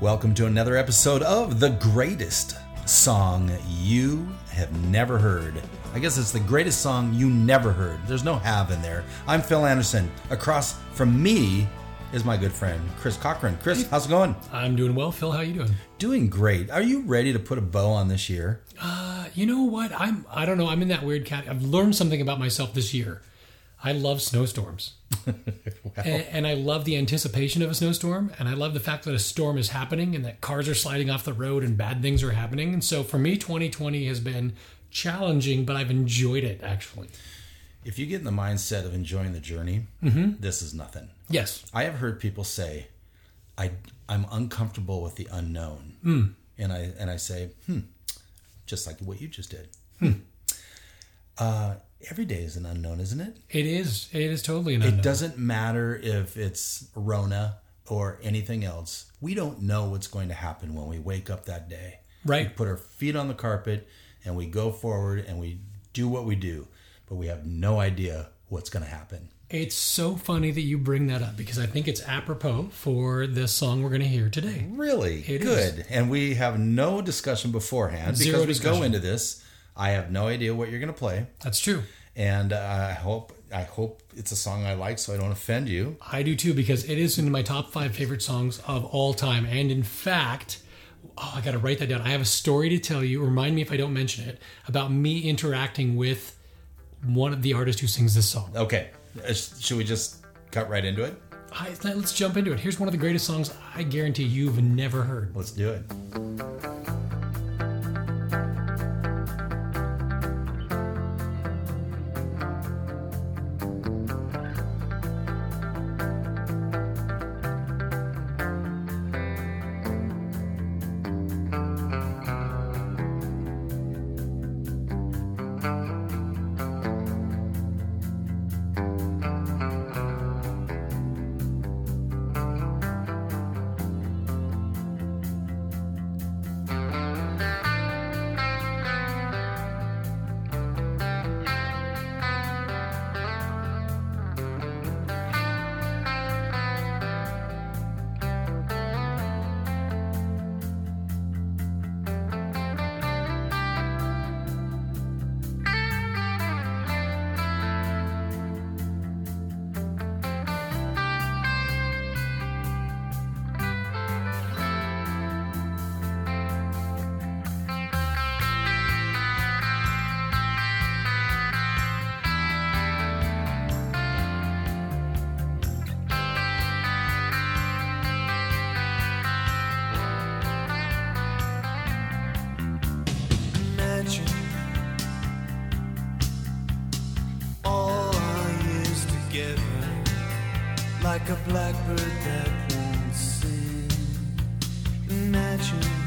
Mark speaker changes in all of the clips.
Speaker 1: Welcome to another episode of The Greatest Song You Have Never Heard. I guess it's the greatest song you never heard. There's no have in there. I'm Phil Anderson. Across from me is my good friend Chris Cochran. Chris, how's it going?
Speaker 2: I'm doing well, Phil. How are you doing?
Speaker 1: Doing great. Are you ready to put a bow on this year?
Speaker 2: Uh, you know what? I'm. I don't know. I'm in that weird cat. I've learned something about myself this year. I love snowstorms, and, and I love the anticipation of a snowstorm, and I love the fact that a storm is happening and that cars are sliding off the road and bad things are happening. And so for me, 2020 has been challenging, but I've enjoyed it actually.
Speaker 1: If you get in the mindset of enjoying the journey, this is nothing.
Speaker 2: Yes.
Speaker 1: I have heard people say, "I I'm uncomfortable with the unknown," and I and I say, "Hmm," just like what you just did. Uh, every day is an unknown, isn't it?
Speaker 2: It is. It is totally an
Speaker 1: It doesn't matter if it's Rona or anything else. We don't know what's going to happen when we wake up that day.
Speaker 2: Right.
Speaker 1: We put our feet on the carpet and we go forward and we do what we do, but we have no idea what's going to happen.
Speaker 2: It's so funny that you bring that up because I think it's apropos for this song we're going to hear today.
Speaker 1: Really
Speaker 2: It
Speaker 1: good. And we have no discussion beforehand
Speaker 2: Zero
Speaker 1: because we go into this. I have no idea what you're going to play,
Speaker 2: That's true.
Speaker 1: and uh, I hope I hope it's a song I like, so I don't offend you.
Speaker 2: I do too because it is in my top five favorite songs of all time. And in fact, oh, I got to write that down. I have a story to tell you. Remind me if I don't mention it about me interacting with one of the artists who sings this song.
Speaker 1: Okay, Uh, should we just cut right into it?
Speaker 2: I, let's jump into it. Here's one of the greatest songs I guarantee you've never heard.
Speaker 1: Let's do it.
Speaker 3: Together, like a blackbird that won't sing. Imagine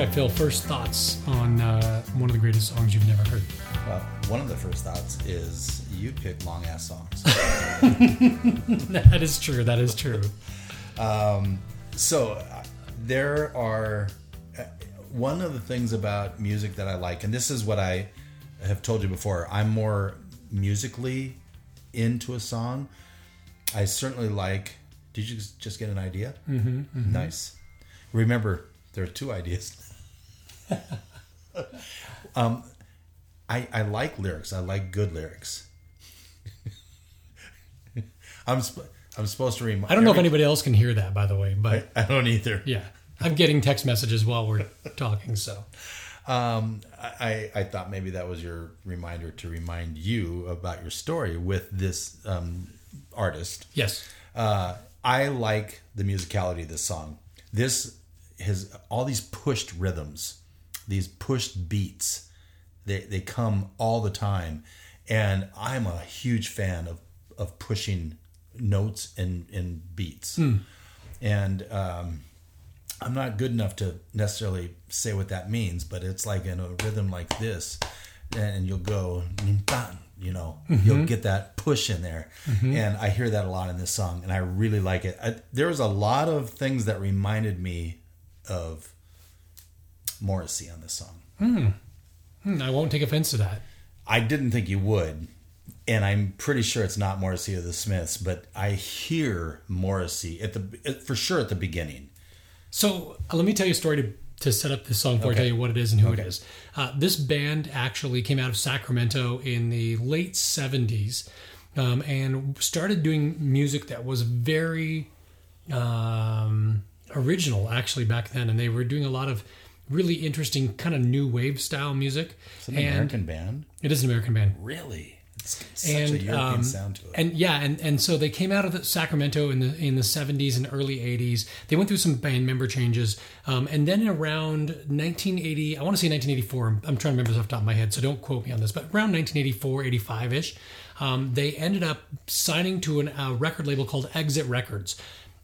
Speaker 2: right, Phil. First thoughts on uh, one of the greatest songs you've never heard.
Speaker 1: Well, one of the first thoughts is you pick long ass songs.
Speaker 2: that is true. That is true.
Speaker 1: so uh, there are uh, one of the things about music that I like, and this is what I have told you before. I'm more musically into a song. I certainly like. Did you just- get an idea? Mm-hmm, Nice. Remember, there are two ideas. um, I I like lyrics. I like good lyrics. I'm sp- I'm supposed to remind.
Speaker 2: I don't know if anybody else can hear that, by the way, but
Speaker 1: I don't either.
Speaker 2: yeah, I'm getting text messages while we're talking. So
Speaker 1: Um, I, I thought maybe that was your reminder to remind you about your story with this um, artist.
Speaker 2: yes,
Speaker 1: Uh, I like the musicality of this song. This has all these pushed rhythms, these pushed beats. They, they come all the time. And I'm a huge fan of, of pushing notes and, and beats. Hmm. And um, I'm not good enough to necessarily say what that means, but it's like in a rhythm like this, and you'll go, you know, mm-hmm. you'll get that push in there, mm-hmm. and I hear that a lot in this song, and I really like it. I, there was a lot of things that reminded me of Morrissey on this song.
Speaker 2: Hmm, I won't take offense to that.
Speaker 1: I didn't think you would, and I'm pretty sure it's not Morrissey or the Smiths, but I hear Morrissey at the for sure at the beginning.
Speaker 2: So uh, let me tell you a story to, to set up this song for. I
Speaker 1: Okay.
Speaker 2: tell you what it is and who
Speaker 1: Okay.
Speaker 2: it is. Uh, this band actually came out of Sacramento in the late '70s um, and started doing music that was very um, original, actually back then. And they were doing a lot of really interesting kind of new wave style music.
Speaker 1: It's an
Speaker 2: and
Speaker 1: American band,
Speaker 2: it is an American band.
Speaker 1: really. It's such
Speaker 2: and
Speaker 1: a European
Speaker 2: um,
Speaker 1: sound to it.
Speaker 2: and yeah, and and so they came out of the Sacramento in the in the seventies and early eighties. They went through some band member changes, um, and then around nineteen eighty, I want to say nineteen eighty four. I'm, I'm trying to remember this off the top of my head, so don't quote me on this. But around 1984, 85 ish, um, they ended up signing to an, a record label called Exit Records.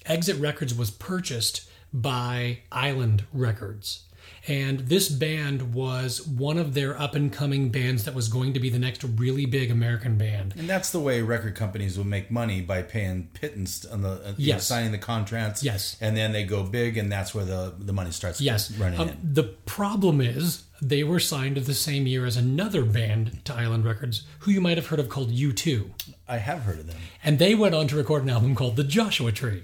Speaker 2: Exit Records was purchased by Island Records. And this band was one of their up and coming bands that was going to be the next really big American band.
Speaker 1: And that's the way record companies will make money by paying pittance on the uh, you know, signing the contracts.
Speaker 2: Yes.
Speaker 1: and then they go big, and that's where the the money starts.
Speaker 2: Yes.
Speaker 1: running
Speaker 2: Um,
Speaker 1: in.
Speaker 2: the problem is they were signed the same year as another band to Island Records, who you might have heard of called U2.
Speaker 1: I have heard of them.
Speaker 2: And they went on to record an album called The Joshua Tree.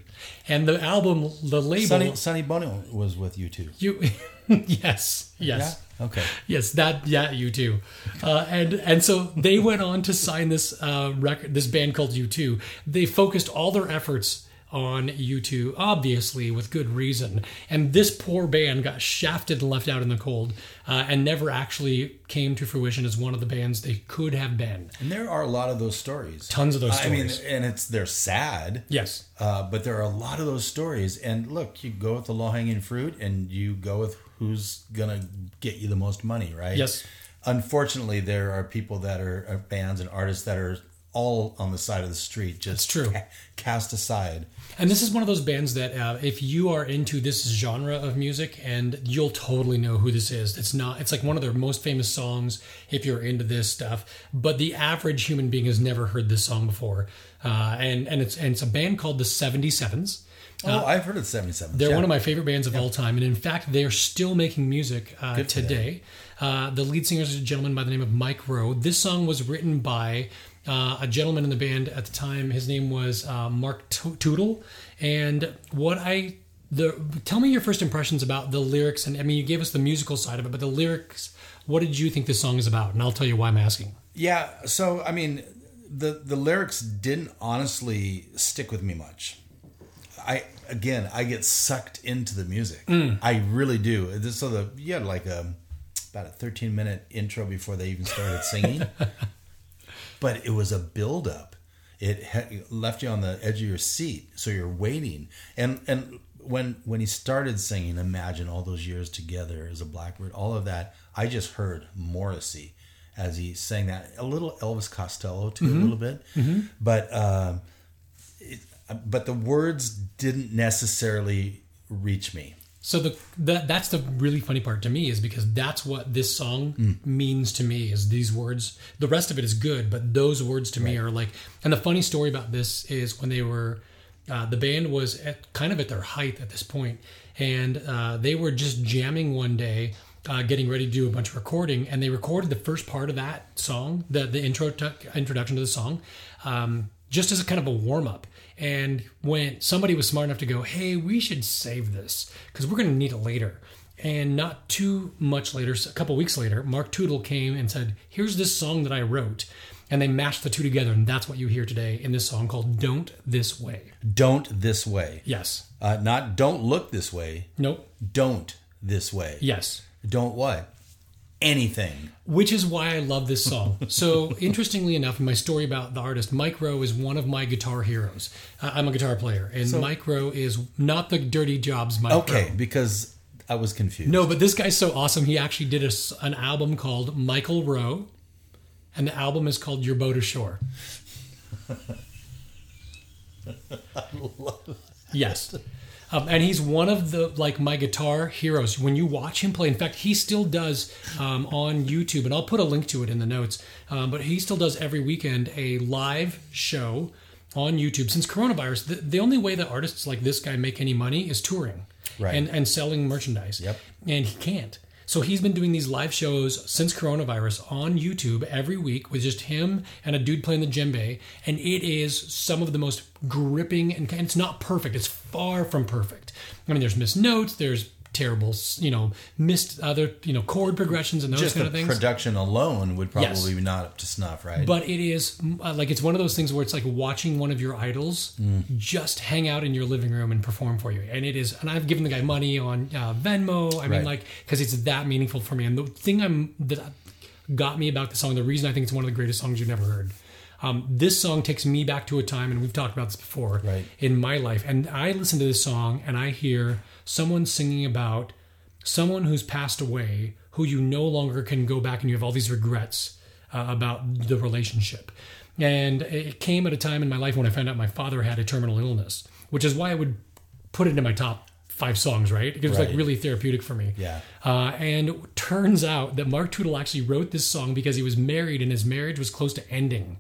Speaker 2: And the album, the label.
Speaker 1: Sonny Sonny Bono was with you too.
Speaker 2: You, yes, yes.
Speaker 1: Yeah. Okay.
Speaker 2: Yes, that yeah, you too, uh, and and so they went on to sign this uh, record, this band called U2. They focused all their efforts on U2, obviously with good reason. And this poor band got shafted and left out in the cold, uh, and never actually came to fruition as one of the bands they could have been.
Speaker 1: And there are a lot of those stories.
Speaker 2: Tons of those stories.
Speaker 1: I mean, and it's they're sad.
Speaker 2: Yes,
Speaker 1: Uh, but there are a lot of those stories. And look, you go with the low hanging fruit, and you go with who's gonna get you the most money, right?
Speaker 2: Yes.
Speaker 1: Unfortunately, there are people that are, are bands and artists that are all on the side of the street, just
Speaker 2: true.
Speaker 1: ca- cast aside.
Speaker 2: And this is one of those bands that, uh, if you are into this genre of music, and you'll totally know who this is. It's not. It's like one of their most famous songs. If you're into this stuff, but the average human being has never heard this song before. Uh, and and it's and it's a band called the Seventy Sevens.
Speaker 1: Oh, I've heard of the seventy seven.
Speaker 2: They're one of my favorite bands of all time, and in fact, they are still making music uh, today. Uh, the lead singer is a gentleman by the name of Mike Roe. This song was written by uh, a gentleman in the band at the time. His name was uh, Mark To- Tootle. And what I the tell me your first impressions about the lyrics, and I mean, you gave us the musical side of it, but the lyrics. What did you think this song is about? And I'll tell you why I'm asking.
Speaker 1: Yeah, so I mean, the the lyrics didn't honestly stick with me much. I again, I get sucked into the music. Mm. I really do. This so the you had like a about a thirteen minute intro before they even started singing, but it was a build up. It left you on the edge of your seat, so you're waiting. And and when when he started singing, imagine all those years together as a blackbird, all of that. I just heard Morrissey as he sang that a little Elvis Costello too, a mm-hmm. little bit, mm-hmm. but um, but the words didn't necessarily reach me.
Speaker 2: So the that that's the really funny part to me is because that's what this song means to me is these words. The rest of it is good, but those words to me are like. And the funny story about this is when they were, uh, the band was at kind of at their height at this point, and uh, they were just jamming one day. Uh, getting ready to do a bunch of recording, and they recorded the first part of that song, the the intro to, introduction to the song, um, just as a kind of a warm up. And when somebody was smart enough to go, hey, we should save this because we're going to need it later. And not too much later, a couple weeks later, Mark Tootle came and said, here's this song that I wrote. And they mashed the two together. And that's what you hear today in this song called Don't This Way.
Speaker 1: Don't this way.
Speaker 2: Yes.
Speaker 1: Uh, not don't look this way.
Speaker 2: Nope.
Speaker 1: Don't this way.
Speaker 2: Yes.
Speaker 1: Don't what? Anything.
Speaker 2: which is why I love this song. So, interestingly enough, in my story about the artist, Mike Roe is one of my guitar heroes. I'm a guitar player, and Mike Roe is not the Dirty Jobs Mike
Speaker 1: Okay,
Speaker 2: Rowe.
Speaker 1: because I was confused.
Speaker 2: No, but this guy's so awesome. He actually did a an album called Michael Roe, and the album is called Your Boat Ashore. yes. Um, and he's one of the like my guitar heroes. When you watch him play, in fact, he still does um, on YouTube, and I'll put a link to it in the notes. Um, but he still does every weekend a live show on YouTube. Since coronavirus, the, the only way that artists like this guy make any money is touring
Speaker 1: Right.
Speaker 2: and and selling merchandise.
Speaker 1: Yep.
Speaker 2: And he can't. So he's been doing these live shows since coronavirus on YouTube every week with just him and a dude playing the djembe, and it is some of the most gripping and, and it's not perfect. It's far from perfect. I mean, there's missed notes, there's terrible, you know, missed other, you know, chord progressions and those
Speaker 1: Just
Speaker 2: kind of things.
Speaker 1: production alone would probably
Speaker 2: Yes.
Speaker 1: be not up to snuff, right?
Speaker 2: But it is uh, like it's one of those things where it's like watching one of your idols
Speaker 1: Mm.
Speaker 2: just hang out in your living room and perform for you. And it is, and I've given the guy money on uh, Venmo. I mean,
Speaker 1: Right.
Speaker 2: like, because it's that meaningful for me. And the thing I'm that got me about the song, the reason I think it's one of the greatest songs you've never heard. Um, this song takes me back to a time, and we've talked about this before
Speaker 1: Right.
Speaker 2: in my life. And I listen to this song and I hear someone singing about someone who's passed away who you no longer can go back and you have all these regrets uh, about the relationship. And it came at a time in my life when I found out my father had a terminal illness, which is why I would put it into my top five songs, right? It was like really therapeutic for me.
Speaker 1: Yeah.
Speaker 2: Uh, and it turns out that Mark Tootle actually wrote this song because he was married and his marriage was close to ending.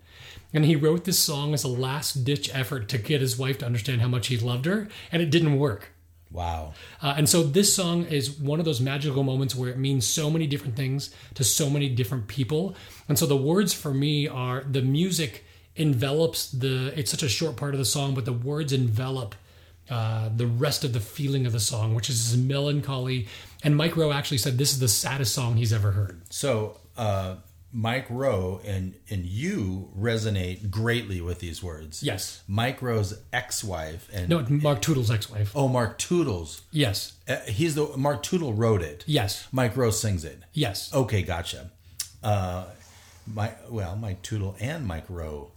Speaker 2: And he wrote this song as a last ditch effort to get his wife to understand how much he loved her, and it didn't work.
Speaker 1: Wow.
Speaker 2: Uh, and so this song is one of those magical moments where it means so many different things to so many different people. And so the words for me are the music envelops the, it's such a short part of the song, but the words envelop uh, the rest of the feeling of the song, which is melancholy. And Mike Roe actually said this is the saddest song he's ever heard.
Speaker 1: So, uh, Mike Roe and and you resonate greatly with these words.
Speaker 2: Yes.
Speaker 1: Mike Roe's ex-wife and
Speaker 2: No, Mark Tootle's ex-wife.
Speaker 1: oh, Mark Tootle's.
Speaker 2: Yes.
Speaker 1: Uh, he's the Mark Tootle wrote it.
Speaker 2: Yes.
Speaker 1: Mike Roe sings it.
Speaker 2: Yes.
Speaker 1: Okay, gotcha. Uh, my well, Mike Tootle and Mike Roe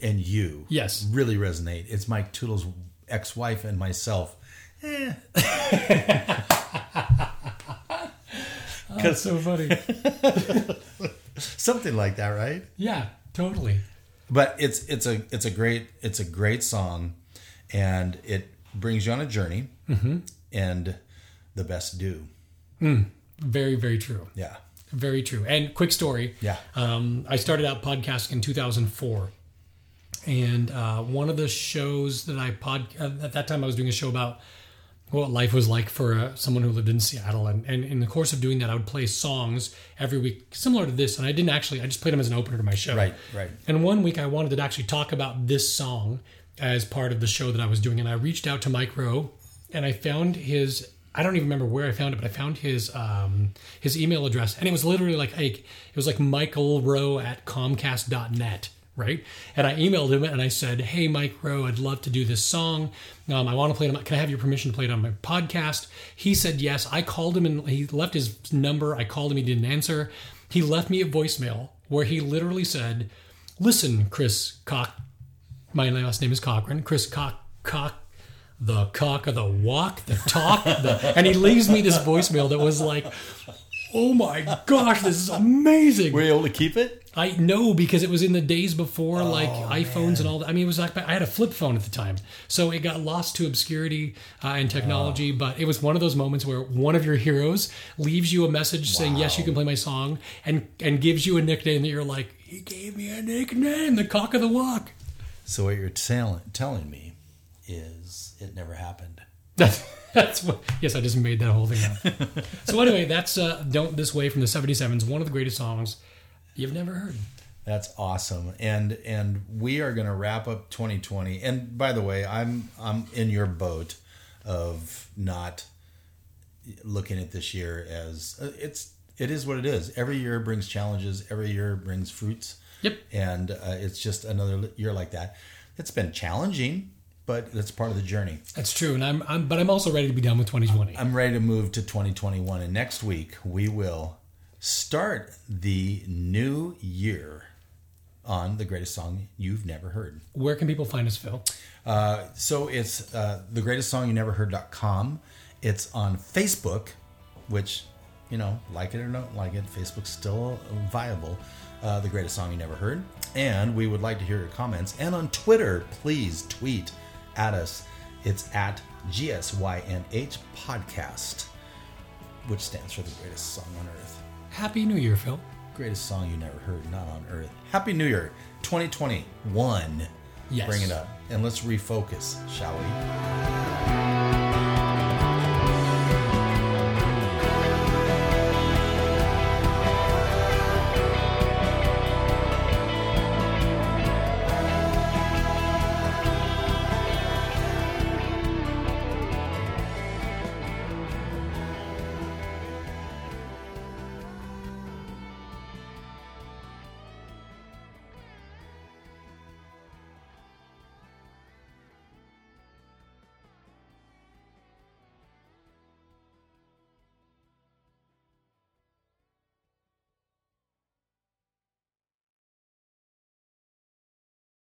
Speaker 1: and you,
Speaker 2: Yes.
Speaker 1: really resonate. It's Mike Tootle's ex-wife and myself. Eh.
Speaker 2: That's so funny.
Speaker 1: Something like that, right?
Speaker 2: yeah, totally.
Speaker 1: But it's it's a it's a great it's a great song, and it brings you on a journey,
Speaker 2: Mm-hmm.
Speaker 1: and the best do.
Speaker 2: Very, very true.
Speaker 1: Yeah,
Speaker 2: Very true. And quick story.
Speaker 1: Yeah.
Speaker 2: Um, I started out podcasting in 2004. And uh, one of the shows that I pod uh, at that time I was doing a show about what life was like for uh, someone who lived in Seattle, and, and in the course of doing that, I would play songs every week similar to this, and I didn't actually I just played them as an opener to my show.
Speaker 1: Right, right.
Speaker 2: And one week I wanted to actually talk about this song as part of the show that I was doing, and I reached out to Mike Roe, and I found his. I don't even remember where I found it, but I found his um, his email address, and it was literally like, hey, it was like Michael Roe at Comcast.net, right? And I emailed him and I said, hey, Mike Roe, I'd love to do this song. Um, I want to play it. On, can I have your permission to play it on my podcast? He said yes. I called him and he left his number. I called him. He didn't answer. He left me a voicemail where he literally said, listen, Chris Cock, my last name is Cochran, Chris Cock, Cock, the cock of the walk, the talk, the, and he leaves me this voicemail that was like, oh my gosh, this is amazing.
Speaker 1: were you able to keep it?
Speaker 2: I know because it was in the days before like
Speaker 1: Oh,
Speaker 2: iPhones and all that. I mean, it was like I had a flip phone at the time, so it got lost to obscurity uh, and technology.
Speaker 1: Oh.
Speaker 2: But it was one of those moments where one of your heroes leaves you a message saying, "Yes, you can play my song," and and gives you a nickname that you're like, "He gave me a nickname, the cock of the walk."
Speaker 1: So what you're tell- telling me is it never happened.
Speaker 2: That's that's what. Yes, I just made that whole thing up. so anyway, that's uh, "Don't This Way" from the '77s, one of the greatest songs you've never heard.
Speaker 1: That's awesome. And and we are going to wrap up 2020. And by the way, I'm I'm in your boat of not looking at this year as uh, it's it is what it is. Every year brings challenges, every year brings fruits.
Speaker 2: Yep.
Speaker 1: And uh, it's just another year like that. It's been challenging, but it's part of the journey.
Speaker 2: That's true, and I'm, I'm but I'm also ready to be done with 2020.
Speaker 1: I'm ready to move to 2021 and next week we will start the new year on the greatest song you've never heard.
Speaker 2: Where can people find us, Phil?
Speaker 1: Uh, so it's uh, the greatest song you never heard.com. It's on Facebook, which, you know, like it or not like it, Facebook's still viable. Uh, the greatest song you never heard. And we would like to hear your comments. And on Twitter, please tweet at us. It's at GSYNH Podcast, which stands for the greatest song on earth.
Speaker 2: Happy New Year, Phil.
Speaker 1: Greatest song you never heard, not on earth. Happy New Year 2021.
Speaker 2: Yes.
Speaker 1: Bring it up. And let's refocus, shall we?